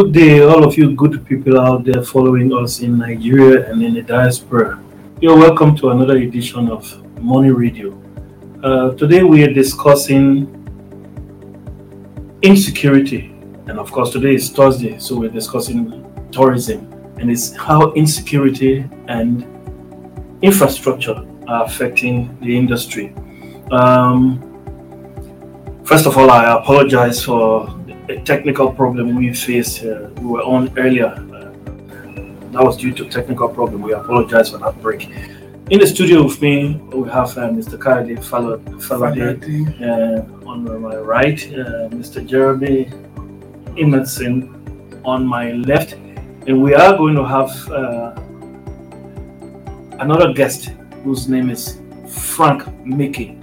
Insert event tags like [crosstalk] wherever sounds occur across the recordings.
good day, all of you good people out there following us in Nigeria and in the diaspora. You're welcome to another edition of Money Radio. Uh, today we are discussing insecurity, and of course, today is Thursday, so we're discussing tourism and it's how insecurity and infrastructure are affecting the industry. Um, first of all, I apologize for a technical problem we faced. Uh, we were on earlier. Uh, that was due to technical problem. We apologize for that break. In the studio with me, we have uh, Mr. Kayode Falade uh, on my right, uh, Mr. Jeremy Emerson on my left, and we are going to have uh, another guest whose name is Frank Mickey.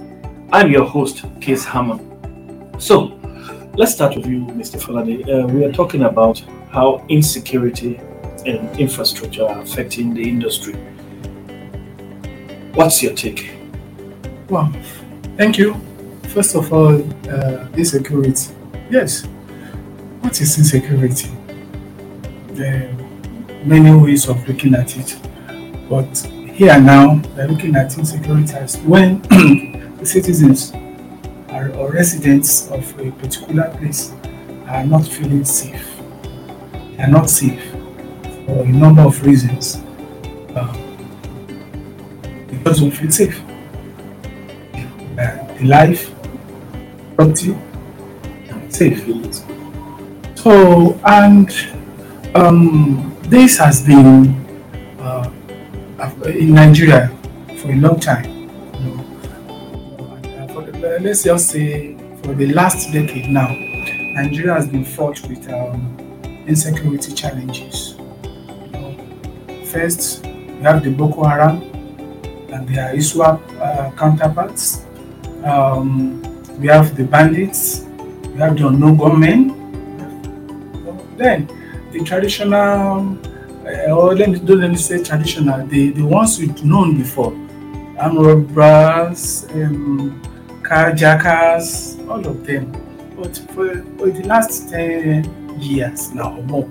I'm your host, Case Hammond. So, let's start with you, Mr. Falade. Uh, we are talking about how insecurity and infrastructure are affecting the industry. What's your take? Well, thank you. First of all, uh, insecurity. Yes. What is insecurity? There are many ways of looking at it. But here now, we're looking at insecurity as when [clears throat] the citizens are, or residents of a particular place are not feeling safe. They are not safe for a number of reasons. Uh, because we feel safe. Uh, the life, property, safe. So, and um, this has been uh, in Nigeria for a long time. Let's just say for the last decade now, Nigeria has been fought with um, insecurity challenges. Know, first, we have the Boko Haram and their ISWAP uh, counterparts. Um, we have the bandits, we have the unknown gunmen. Then the traditional, uh, or let me don't let me say traditional, the, the ones we've known before, armed robbers, um, carjackers, all of them. But for, for the last 10 years now more,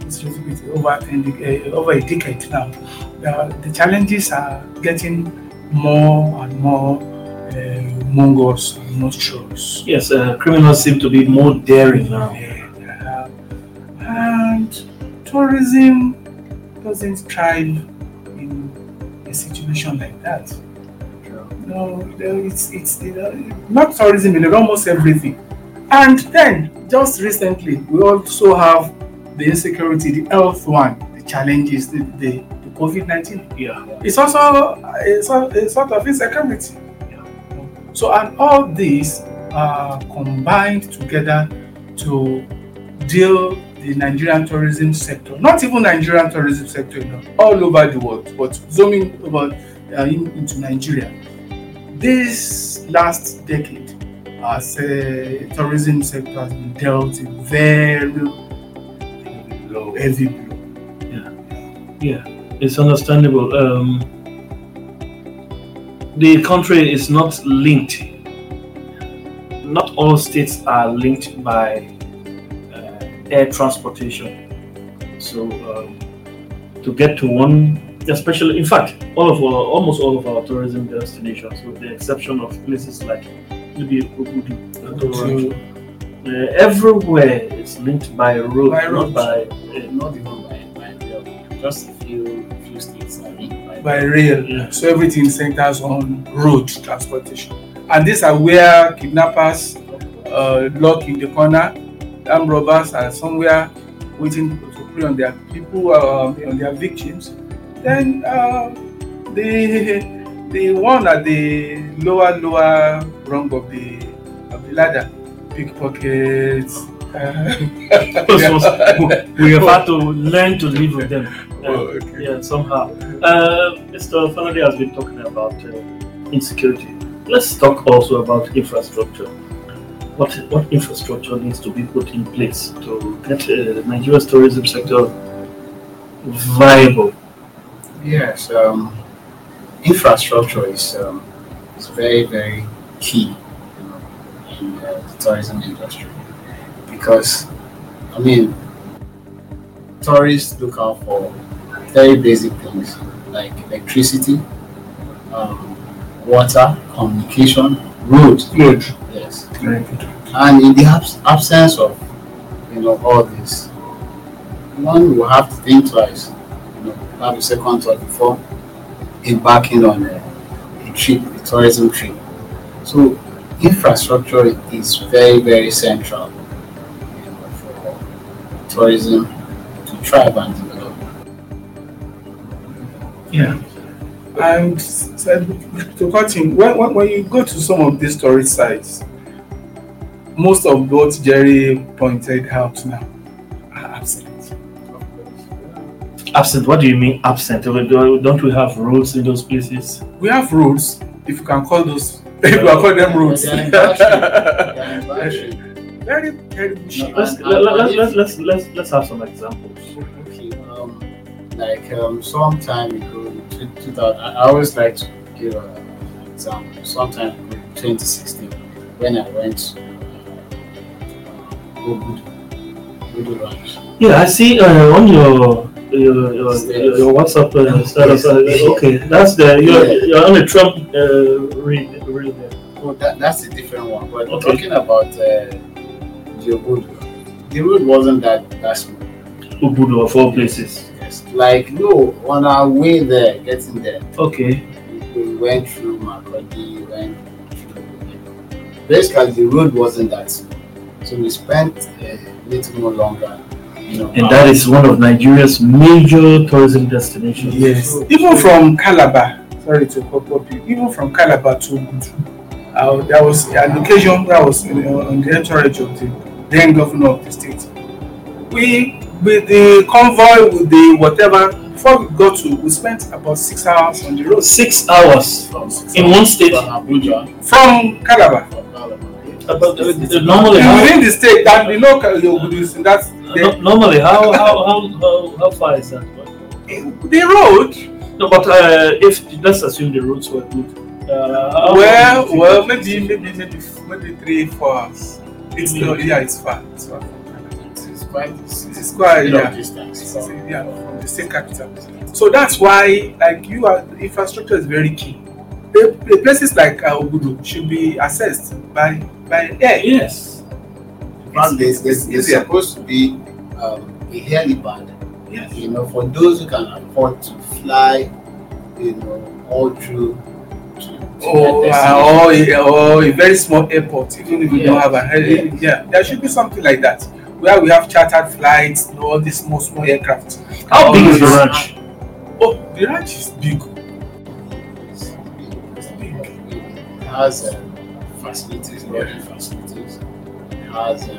it's a little bit over, 10, uh, over a decade now, uh, the challenges are getting more and more uh, mongols and monstrous. Yes, uh, criminals seem to be more daring now. Yeah. And tourism doesn't thrive in a situation like that. No, it's it's you know, not tourism in almost everything. And then just recently, we also have the insecurity, the health one, the challenges, the, the COVID 19. Yeah. It's also a, sort- a sort of insecurity. Yeah. So, and all these are combined together to deal the Nigerian tourism sector, not even Nigerian tourism sector, you know, all over the world, but zooming over uh, in, into Nigeria. This last decade, as a tourism sector has been dealt a very low, heavy blow. Yeah, it's understandable. Um, the country is not linked. Not all states are linked by uh, air transportation. So um, to get to one, especially in fact, all of our almost all of our tourism destinations, with the exception of places like maybe Obudu, uh, everywhere is linked by road, By not road. by uh, not even by, by rail. Just a few few states are linked by, by rail. Yeah. So everything centers on road transportation. And these are where kidnappers uh, lock in the corner, armed robbers are somewhere waiting to prey on their people, uh, on their victims. Then uh, the the one at the lower lower rung of the of the ladder, pickpockets. Uh, we have had to [laughs] learn to live with them. Uh, Oh, okay. Yeah, somehow. Uh, Mr. Falade has been talking about uh, insecurity. Let's talk also about infrastructure. What what infrastructure needs to be put in place to get uh, Nigeria's tourism sector viable? Yes, um, infrastructure is um, is very very key you know, in uh, the tourism industry because I mean tourists look out for very basic things like electricity, um, water, communication, roads. Good. Yes. Very good. And in the abs- absence of you know all this, one will have to think twice, have a second thought before embarking on a, a trip, a tourism trip. So infrastructure is very, very central you know, for tourism to thrive and develop. Yeah. And so, to cut in, when, when, when you go to some of these tourist sites, most of what Jerry pointed out now Absent. What do you mean absent? Don't we have roads in those places? We have roads, if you can call those, [laughs] if you can call them roads. They're embarrassing. They're embarrassing. very, very bushy. Let's let, and- let, and let's, let's let's let's have some examples. Okay, um, like um, some time ago, two, 2000, I I always like to give an example. Sometime ago, 2016, when I went to uh, Obudu, Obudu Ranch. Yeah, I see uh, on your your, your, your, your WhatsApp uh, status. Uh, okay, that's the you're, Yeah. you're on a Trump uh, read read there. Well, that, that's a different one. But Okay. talking about uh, the Obudu, the road wasn't that that smooth. Obudu of all places. Yes. Like no, on our way there, getting there, Okay. we went through Makurdi, we went through, basically the road wasn't that smooth. So we spent a little more longer. And that is one of Nigeria's major tourism destinations. Yes, even from Calabar, sorry to cut up you, even from Calabar to Obudu, uh, there was an occasion that was you know, on the entourage of the then governor of the state. We, with the convoy, with the whatever, before we got to, we spent about six hours on the road Six hours from, six in hours one state. From Abuja, from Calabar. from Calabar. About the, the, normally, within the state, that we know Cal- is in that no, normally how, how, how, how, how far is that? the, the road. No, but uh, if let's assume the roads were good. Uh, Well, well, maybe, maybe, maybe, maybe three, four hours. It's not, yeah, it's far. It's far. It's quite it's, It's quite, a long yeah. distance. It's, from- yeah, from the state capital. So that's why, like, you are, the infrastructure is very key. The, the places like uh, Obudu should be assessed by by air. Yes. In fact, there's, there's, It's supposed to be um, a helipad Yes. you know, for those who can afford to fly, you know, all through to, to Or, their uh, destination. or, a, or a very small airport, even if we don't have a heli- yeah. there should be something like that where we have chartered flights, you know, all these small small aircraft. How big is the ranch? Oh, the ranch is big. It's big, it's big. It has uh, facilities, lodging facilities. Has a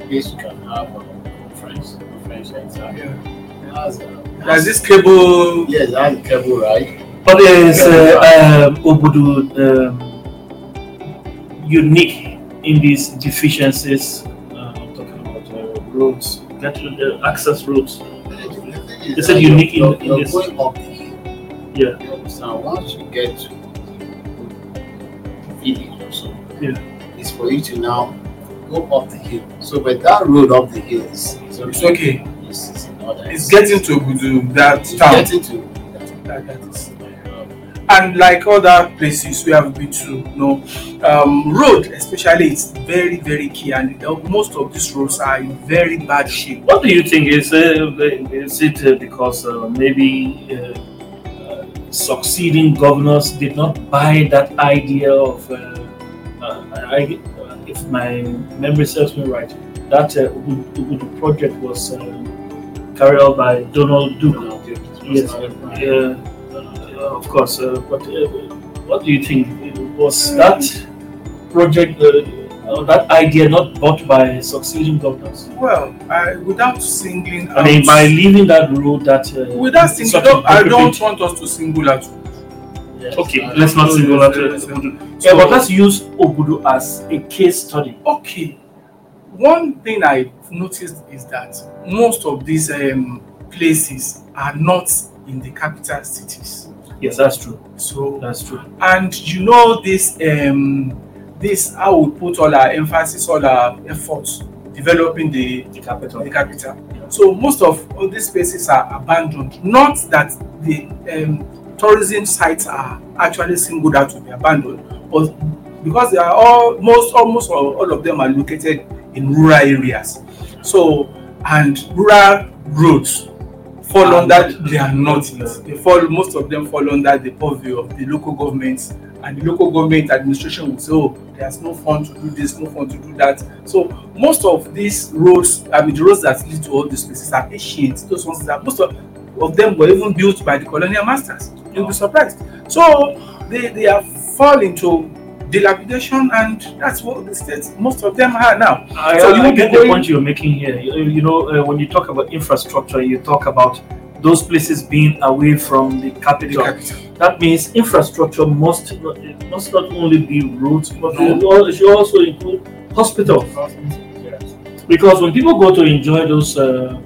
place you can have a conference, conference center. It has a, There's this cable. yes, has a cable ride. But is uh, um, Obudu um, unique in these deficiencies? Uh, I'm talking about uh, roads, the access roads. They said You're- unique in- you're, in you're this. going up. Yeah. You understand? Once you get to the village or so, Yeah. it's for you to now go up the hill. So, but that road up the hill is, is It's okay. It's, it's in. It's getting to Obudu, that It's town. getting to that. That- that is- And like other places we have been to, you know, um, road especially, it's very, very key. And most of these roads are in very bad shape. What do you think? Is uh, is it uh, because uh, maybe uh, uh, succeeding governors did not buy that idea of? Uh, uh, uh, if my memory serves me right, that uh, Ubud- Ubud project was uh, carried out by Donald Duke. Yes. Yeah, uh, of course. Uh, but uh, what do you think? Was that project, uh, or that idea, not bought by succeeding governors? Well, I, without singling I mean, by leaving that road, that uh, without singling, out, I don't want us to single out. Okay, let's not single out uh, Obudu. Yeah, but let's use Obudu as a case study. Okay. One thing I've noticed is that most of these um, places are not in the capital cities. Yes, that's true. So, That's true. and you know this, um, this I we put all our emphasis, all our efforts developing the The capital. the capital. So most of all these places are abandoned. Not that the um, tourism sites are actually singled out to be abandoned, but because they are all most almost all, all of them are located in rural areas. So and rural roads fall Are under they are not they fall most of them fall under the purview of the local governments and the local government administration will say oh there's no fund to do this no fund to do that. So most of these roads i mean the roads that lead to all these places are ancient. Those ones that most of, of them were even built by the colonial masters you'll be surprised so they they are fall into dilapidation and that's what the states most of them are now I, So you won't get the point you're making here. You, you know, uh, when you talk about infrastructure, you talk about those places being away from the the capital. capital That means infrastructure must not, must not only be roads, but No. it should also include hospitals. Yes. Because when people go to enjoy those uh,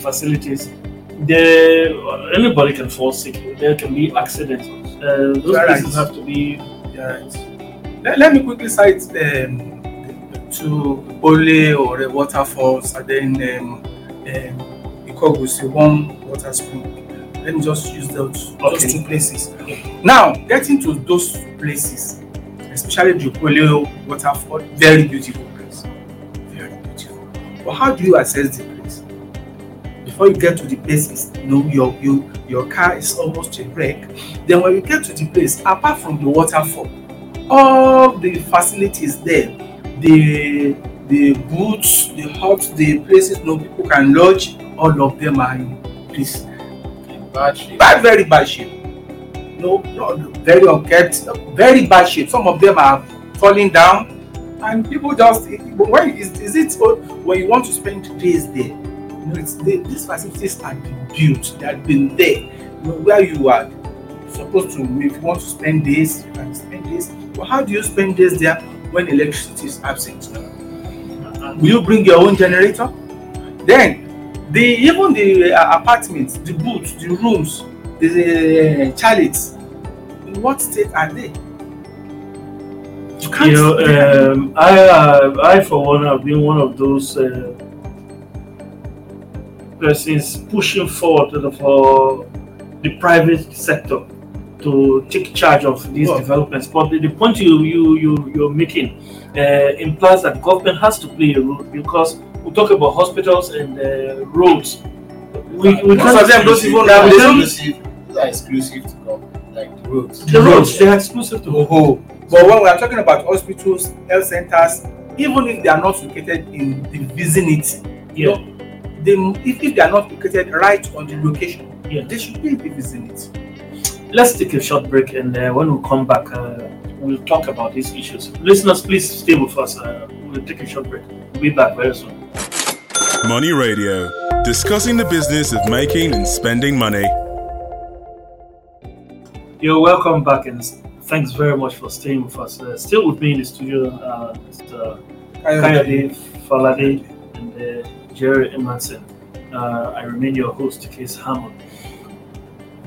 facilities, they, anybody can fall sick. There can be accidents. Uh, those Right. places have to be. Right. Let, let me quickly cite um, to Ole or the waterfalls and then um, um, Ikogosi, one water spring. Let me just use those, Okay. those two places. Now, getting to those places, especially the Ole waterfall, very beautiful place. Very beautiful. But how do you assess the? Before you get to the places, you know, your, you, your car is almost a wreck. Then when you get to the place, apart from the waterfall, all the facilities there, the the booths, the huts, the places no people can lodge, all of them are in please Bad shape. bad, very bad shape. No, no, very unkept, very bad shape. Some of them are falling down, and people just. But when is, is it when you want to spend days there? They, these facilities have been built. They have been there. Where you are supposed to. If you want to spend days, you can spend days. But how do you spend days there when electricity is absent? Will you bring your own generator? Then the even the uh, apartments, the booths, the rooms, the uh, chalets, in what state are they? You can't. You know, um, I, uh, I for one have been one of those uh, persons pushing forward the, for the private sector to take charge of these Well- developments. But the, the point you you you you're making uh, implies that government has to play a role because we talk about hospitals and uh, roads. We, we Most can't of them don't even have- exclusive. Are exclusive to government, like the roads. the roads they are exclusive to Oh, but when we are talking about hospitals, health centers, even if they are not located in the vicinity, yeah. They, if, if they are not located right on the location, Yeah. they should be in the vicinity. Let's take a short break, and uh, when we come back, uh, we'll talk about these issues. Listeners, please stay with us. Uh, we'll take a short break. We'll be back very soon. Money Radio, discussing the business of making and spending money. You're welcome back, and thanks very much for staying with us. Uh, still with me in the studio, uh, Mr. Kayode Falade and Jerry Emerson. Uh, I remain your host, Case Hammond.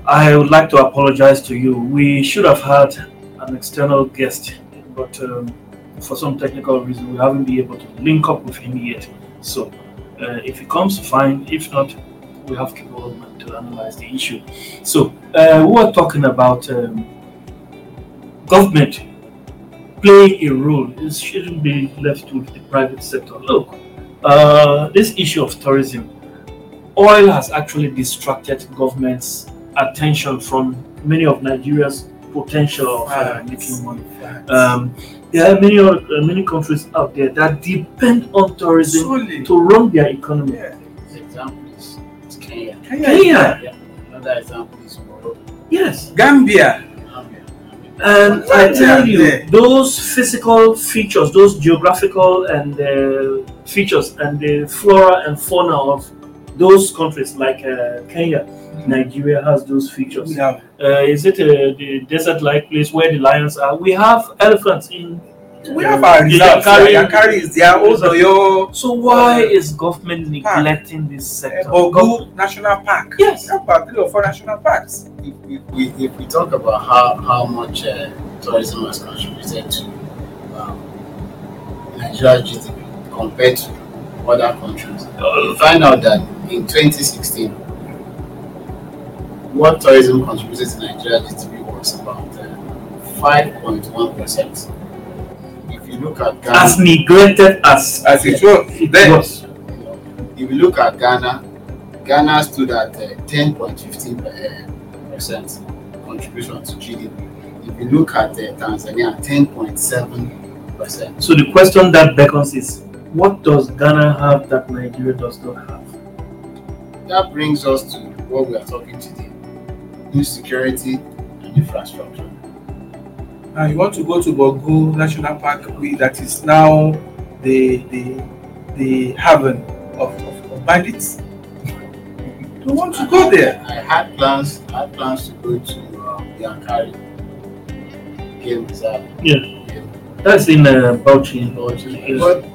I would like to apologize to you. We should have had an external guest, but um, for some technical reason, we haven't been able to link up with him yet. So, uh, if he comes, fine. If not, we have capable men to analyze the issue. So, uh, we are talking about um, government playing a role. It shouldn't be left with the private sector. Look, uh, this issue of tourism, oil has actually distracted government's attention from many of Nigeria's potential of uh, making money. Um, there are many uh, many countries out there that depend on tourism Solely. to run their economy. Yeah. The example is, is Kenya. Kenya, Yeah. Another example is Morocco. yes. Gambia. Gambia. And I tell you, those physical features, those geographical and uh, features, and the flora and fauna of those countries, like uh, Kenya, Nigeria has those features. We have Uh, is it uh, the desert-like place where the lions are? We have elephants in. we have our in reserves. Yankari. Yankari is there. Ozoyo, So why is government neglecting this sector? Borgu National Park. Yes. We have about three or four national parks. If, if, we, if we talk about how, how much uh, tourism has contributed to um, Nigeria's GDP, compared to other countries. You find out that in 2016, what tourism contributed to Nigeria GDP was about uh, 5.1%. If you look at Ghana, As neglected as As it was then. was. you know, if you look at Ghana, Ghana stood at uh, 10.15 percent contribution to GDP. If you look at uh, Tanzania, 10.7 percent. So the question that beckons is, what does Ghana have that Nigeria does not have? That brings us to what we are talking today: insecurity and infrastructure. Now you want to go to Borgu National Park, that is now the the the haven of, of, of bandits. You want to go there? I had plans. I had plans to go to um, Yankari game reserve. Yeah. Yeah. That's in uh, Bauchi. But, but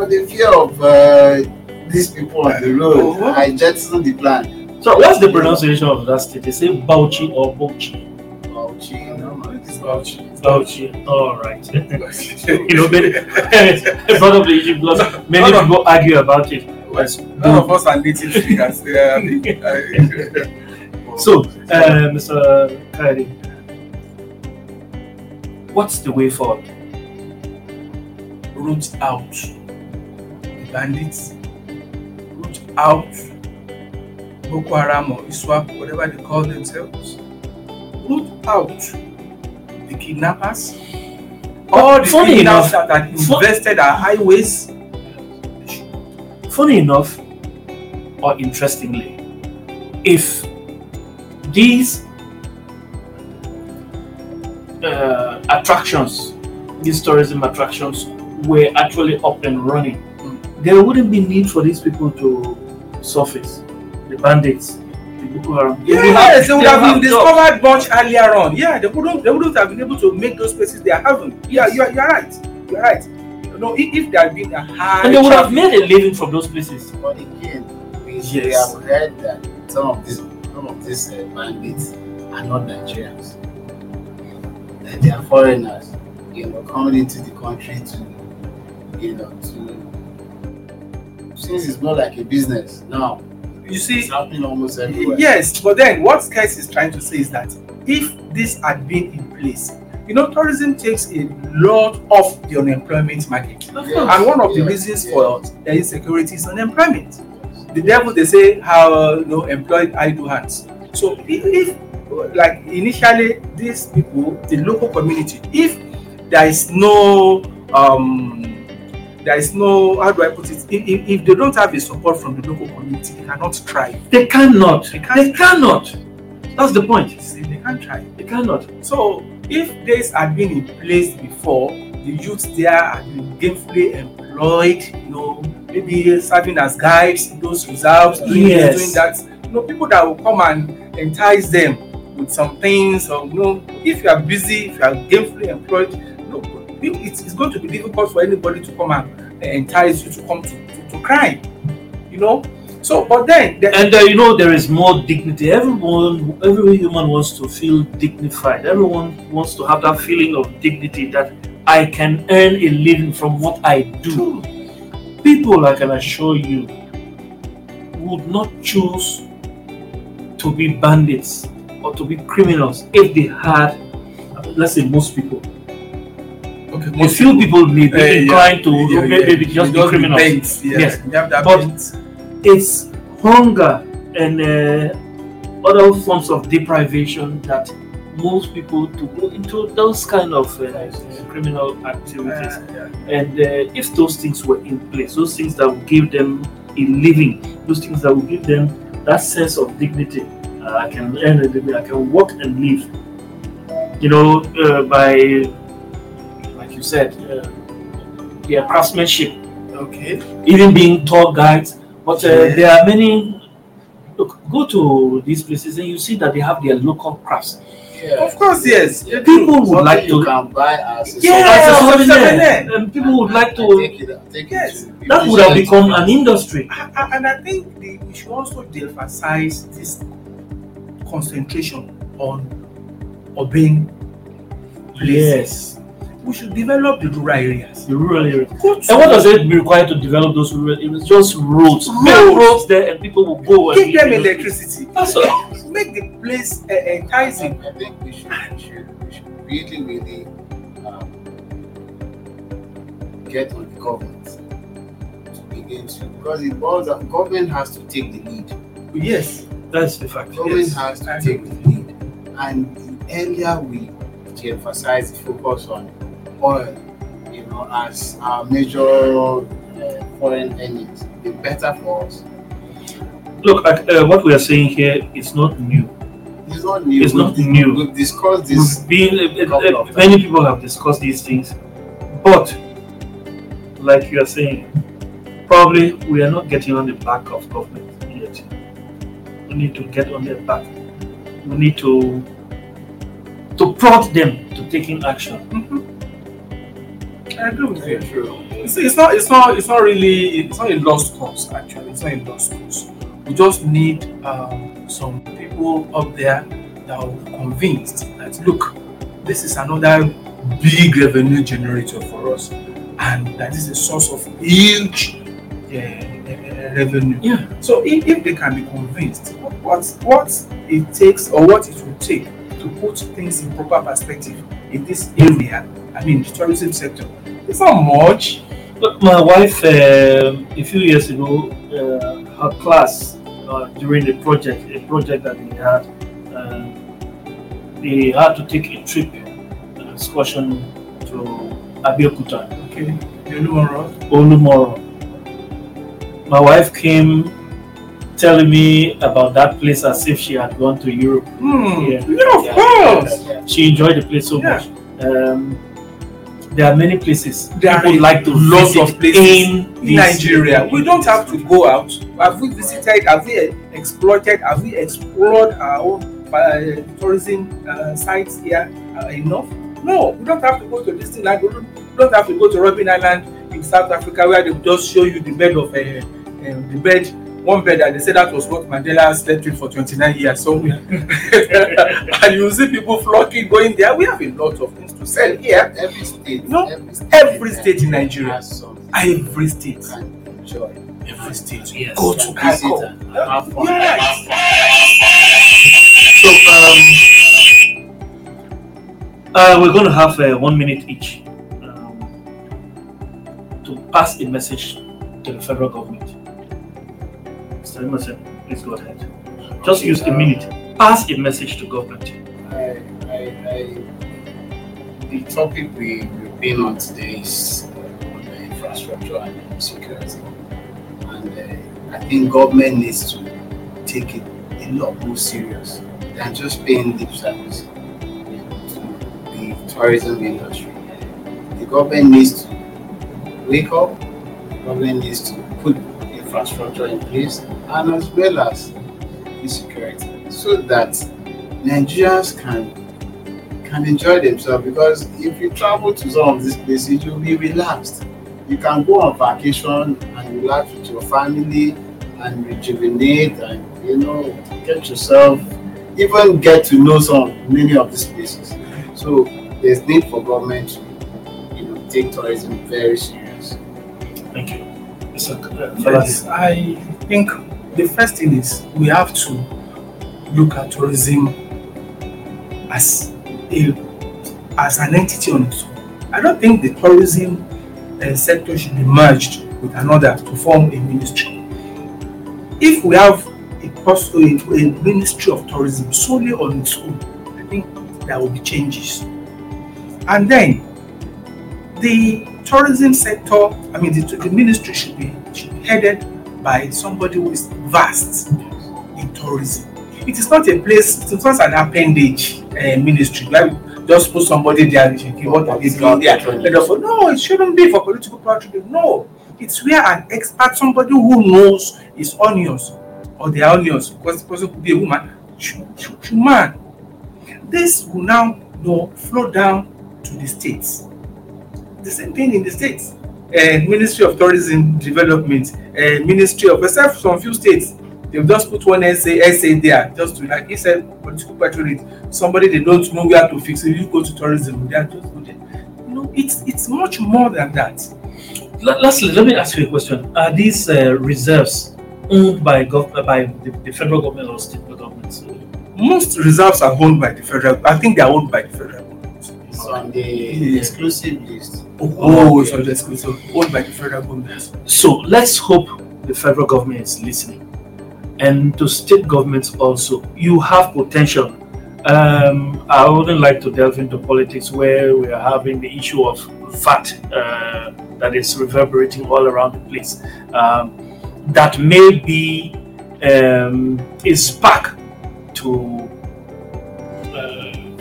but the fear of uh, these people on the road, Oh, what? I jettisoned the plan. So what's the pronunciation of that state? They say Bauchi or Bauchi? Bauchi, no man, it's Bauchi. Bauchi. All right. [laughs] you know, many, [laughs] part of the Egypt laws, many No, no. people argue about it. Yes. None of us are native speakers. Yeah, I mean, I- So, uh, Mr. Kairi, what's the way forward? root out the bandits, root out Boko Haram or ISWAP, whatever they call themselves, root out the kidnappers, all the Funny criminals enough- that had invested our highways. Funny enough, or interestingly, if these uh, attractions, these tourism attractions, were actually up and running, there wouldn't be need for these people to surface. The bandits, the Boko Haram. They would Yes, they would have been jobs. discovered much earlier on. Yeah, they wouldn't, they wouldn't have been able to make those places they are having. Yeah, you are, you are right. You are right. You know, if, if there had been a high And they would have made a living from those places. But again, we, we have heard that some of these some of these uh, bandits are not Nigerians. That they are foreigners, you know, coming into the country to, you know, to since it's not like a business now. You see, It's happening almost everywhere. Yes, but then what Kais is trying to say is that if this had been in place, you know, tourism takes a lot off the unemployment market. Yeah. And one of the Yeah. reasons for the insecurity is unemployment. The devil, they say, how you know, employed idle hands. So if, if, like initially, these people, the local community, if there is no um there is no how do I put it? If, if, if they don't have the support from the local community, they cannot thrive. They cannot. They They, can't. cannot. That's the point. See, they can't try. They cannot. So if this had been in place before, the youths there had been gainfully employed, you know, maybe serving as guides in those reserves, doing Yes. this, doing that. You know, people that will come and entice them with some things, or you know, if you are busy, if you are gainfully employed, it's, going to be difficult for anybody to come and entice you to come to, to, to crime. You know? So but then the, And uh, you know there is more dignity. Everyone, every human wants to feel dignified. Everyone wants to have that feeling of dignity that I can earn a living from what I do. People, I can assure you, would not choose to be bandits or to be criminals if they had, let's say, most people. Okay, A few people may be yeah. inclined to Yeah, maybe yeah. just be criminals. bent, yeah. Yes. Have But- bent. it's hunger and uh, other forms of deprivation that moves people to go into those kind of uh, criminal activities. Uh, yeah. And uh, if those things were in place, those things that would give them a living, those things that would give them that sense of dignity, uh, I can earn a living, I can work and live. You know, uh, by you said, uh, their craftsmanship Okay. even being tour guides. But uh, Yeah. there are many. Look, go to these places and you see that they have their local crafts. Yeah. Of course, yes. Yeah, People would Something like you to. can buy as a Yeah, As a souvenir. souvenir. And people would like to. take it, I take it Yes. to That would have become an industry. A- a- And I think we should also de-emphasize this concentration on urban places. Yes. We should develop the rural areas. The rural areas. Go And what does it be required to develop those rural areas? Just roads. Make Roads. roads there and people will go and give them electricity. That's all. [laughs] Make the place uh, enticing. I think we should, we should, we should really, really um, get on the government to begin to, because it boils down, government has to take the lead. Yes. That's the fact. Government Yes. has to I take the lead. And the earlier we de-emphasize the focus on oil, you know, as our major uh, foreign earnings, the better for us. Look, at, uh, what we are saying here is not new. It's not new. It's not We've- new. We've discussed this. We've been, uh, uh, of many people have discussed these things, but like you are saying, probably we are not getting on the back of government yet. We need to get on their back. We need to to prompt them to taking action. I agree with you. True. It's, it's not. It's not. It's not really. It's not a lost cause. Actually, it's not a lost cause. We just need um, some people up there that are convinced that look, this is another big revenue generator for us, and that is a source of huge uh, revenue. Yeah. So if, if they can be convinced what what it takes or what it will take to put things in proper perspective in this area, I mean the tourism sector, it's not much. Look, my wife, um a few years ago, uh, her class uh, during the project, a project that we had, um, they had to take a trip, an excursion to Abeokuta, Okay, you know what? Olumo Rock. My wife came telling me about that place as if she had gone to Europe. Hmm. Yeah. Yeah, of Yeah, course. yeah. She enjoyed the place so much. Um, there are many places There are people like to lots visit of places in, Nigeria, we don't have to go out. Have we visited? Have we exploited? Have we explored our own uh, tourism uh, sites here uh, enough? No, we don't have to go to Disneyland. We don't, we don't have to go to Robben Island in South Africa where they just show you the bed of uh, uh, the bed, one bed, and they say that was what Mandela slept in for 29 years somewhere. [laughs] and you see people flocking going there. We have a lot of things to sell here. Every state, No, every state, every state in Nigeria. has something Every state. can enjoy. Every state. Yes. Go to can visit Bangkok. and have fun. Yes. So um, uh, we're going to have uh, one minute each um, to pass a message to the federal government. Mr. Emerson, please go ahead. Just use a minute. Pass a message to government. I, I, I, the topic we, we've been on today is uh, on the infrastructure and security. And uh, I think government needs to take it a lot more serious than just paying lip service to the tourism industry. The government needs to wake up, the government needs to infrastructure in place, and as well as security, so that Nigerians can can enjoy themselves because if you travel to some of these places, you'll be relaxed. You can go on vacation and relax with your family and rejuvenate and you know get yourself even get to know some many of these places. So there's need for government to you know take tourism very serious. Thank you. Yes, I think the first thing is we have to look at tourism as a as an entity on its own. I don't think the tourism uh, sector should be merged with another to form a ministry. If we have a, pos- a, a ministry of tourism solely on its own, I think there will be changes. And then the tourism sector, I mean, the, the ministry should be, should be headed by somebody who is vast in tourism. It is not a place, it's not an appendage uh, ministry where we just put somebody there and "Okay, what doing there? No, it shouldn't be for political patronage. No, it's where an expert, somebody who knows his onions or their onions, because the person could be a woman, should, should, should man. This will now you know, flow down to the states. The same thing in the states. Uh, Ministry of Tourism Development, uh, Ministry of, except some few states, they've just put one essay, essay there, just to, like he said, political patronage. Somebody they don't know where to fix it, you go to tourism, they are just go there. You know, it's it's much more than that. Lastly, let me ask you a question: Are these uh, reserves owned by gov- by the, the, federal government or state governments? Most reserves are owned by the federal. I think they are owned by the federal government. It's on the yeah. exclusive list. Oh, oh okay. so the exclusive owned by the federal government. So let's hope the federal government is listening, and to state governments also. You have potential. Um, I wouldn't like to delve into politics where we are having the issue of VAT uh, that is reverberating all around the place. Um, that may be um, a spark to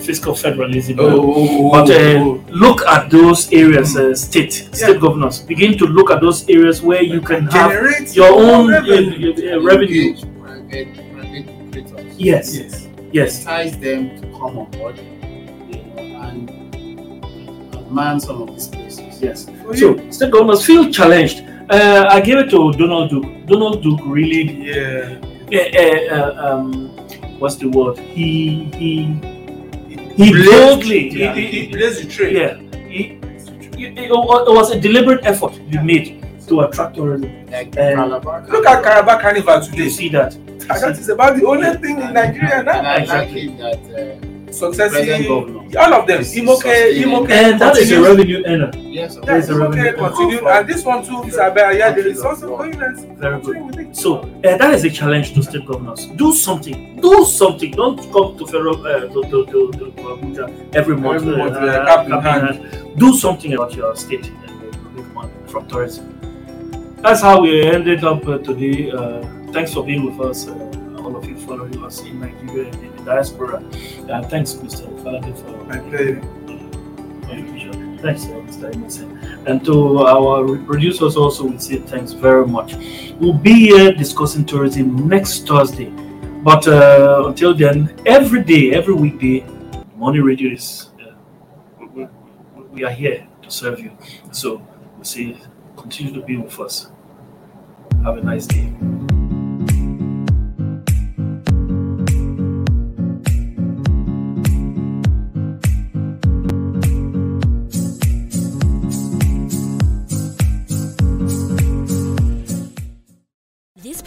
fiscal federalism. Oh, but uh, look at those areas, uh, state state yeah. governors. Begin to look at those areas where you can Generate have your own revenue. Uh, revenue. Private, private yes, yes, yes. Ties them to come on board, you know, and, and man some of these places. Yes. So state governors feel challenged uh, I gave it to Donald Duke. Donald Duke really, yeah, uh, uh, um, what's the word? He he he boldly, yeah, he, he, he blazed the trail. Yeah, he, it, was a deliberate effort he made to attract tourism. Like look at Calabar Carnival today. You see that? That is about the only thing in Nigeria now. And I exactly. like that. Uh, Successive all of them. Imoke imoke and that is a revenue earner. Yes that is a revenue continue. and this one too is about yeah there is also going very good. so uh, that is a challenge to state governors. Do something. Do something. Don't come to federal uh, to, to, to, to, to Abuja every month, every month uh, uh, hand. do something about your state and make money from tourism. That's how we ended up uh, today. Uh, thanks for being with us of you following us in Nigeria and in the diaspora. Uh, thanks, Mr. Falade, for my pleasure. Thanks, uh, Mr. Emerson. And to our producers also, we say thanks very much. We'll be here discussing tourism next Thursday. But uh, until then, every day, every weekday, Money Radio is, uh, we, we, are here to serve you. So we say continue to be with us. Have a nice day.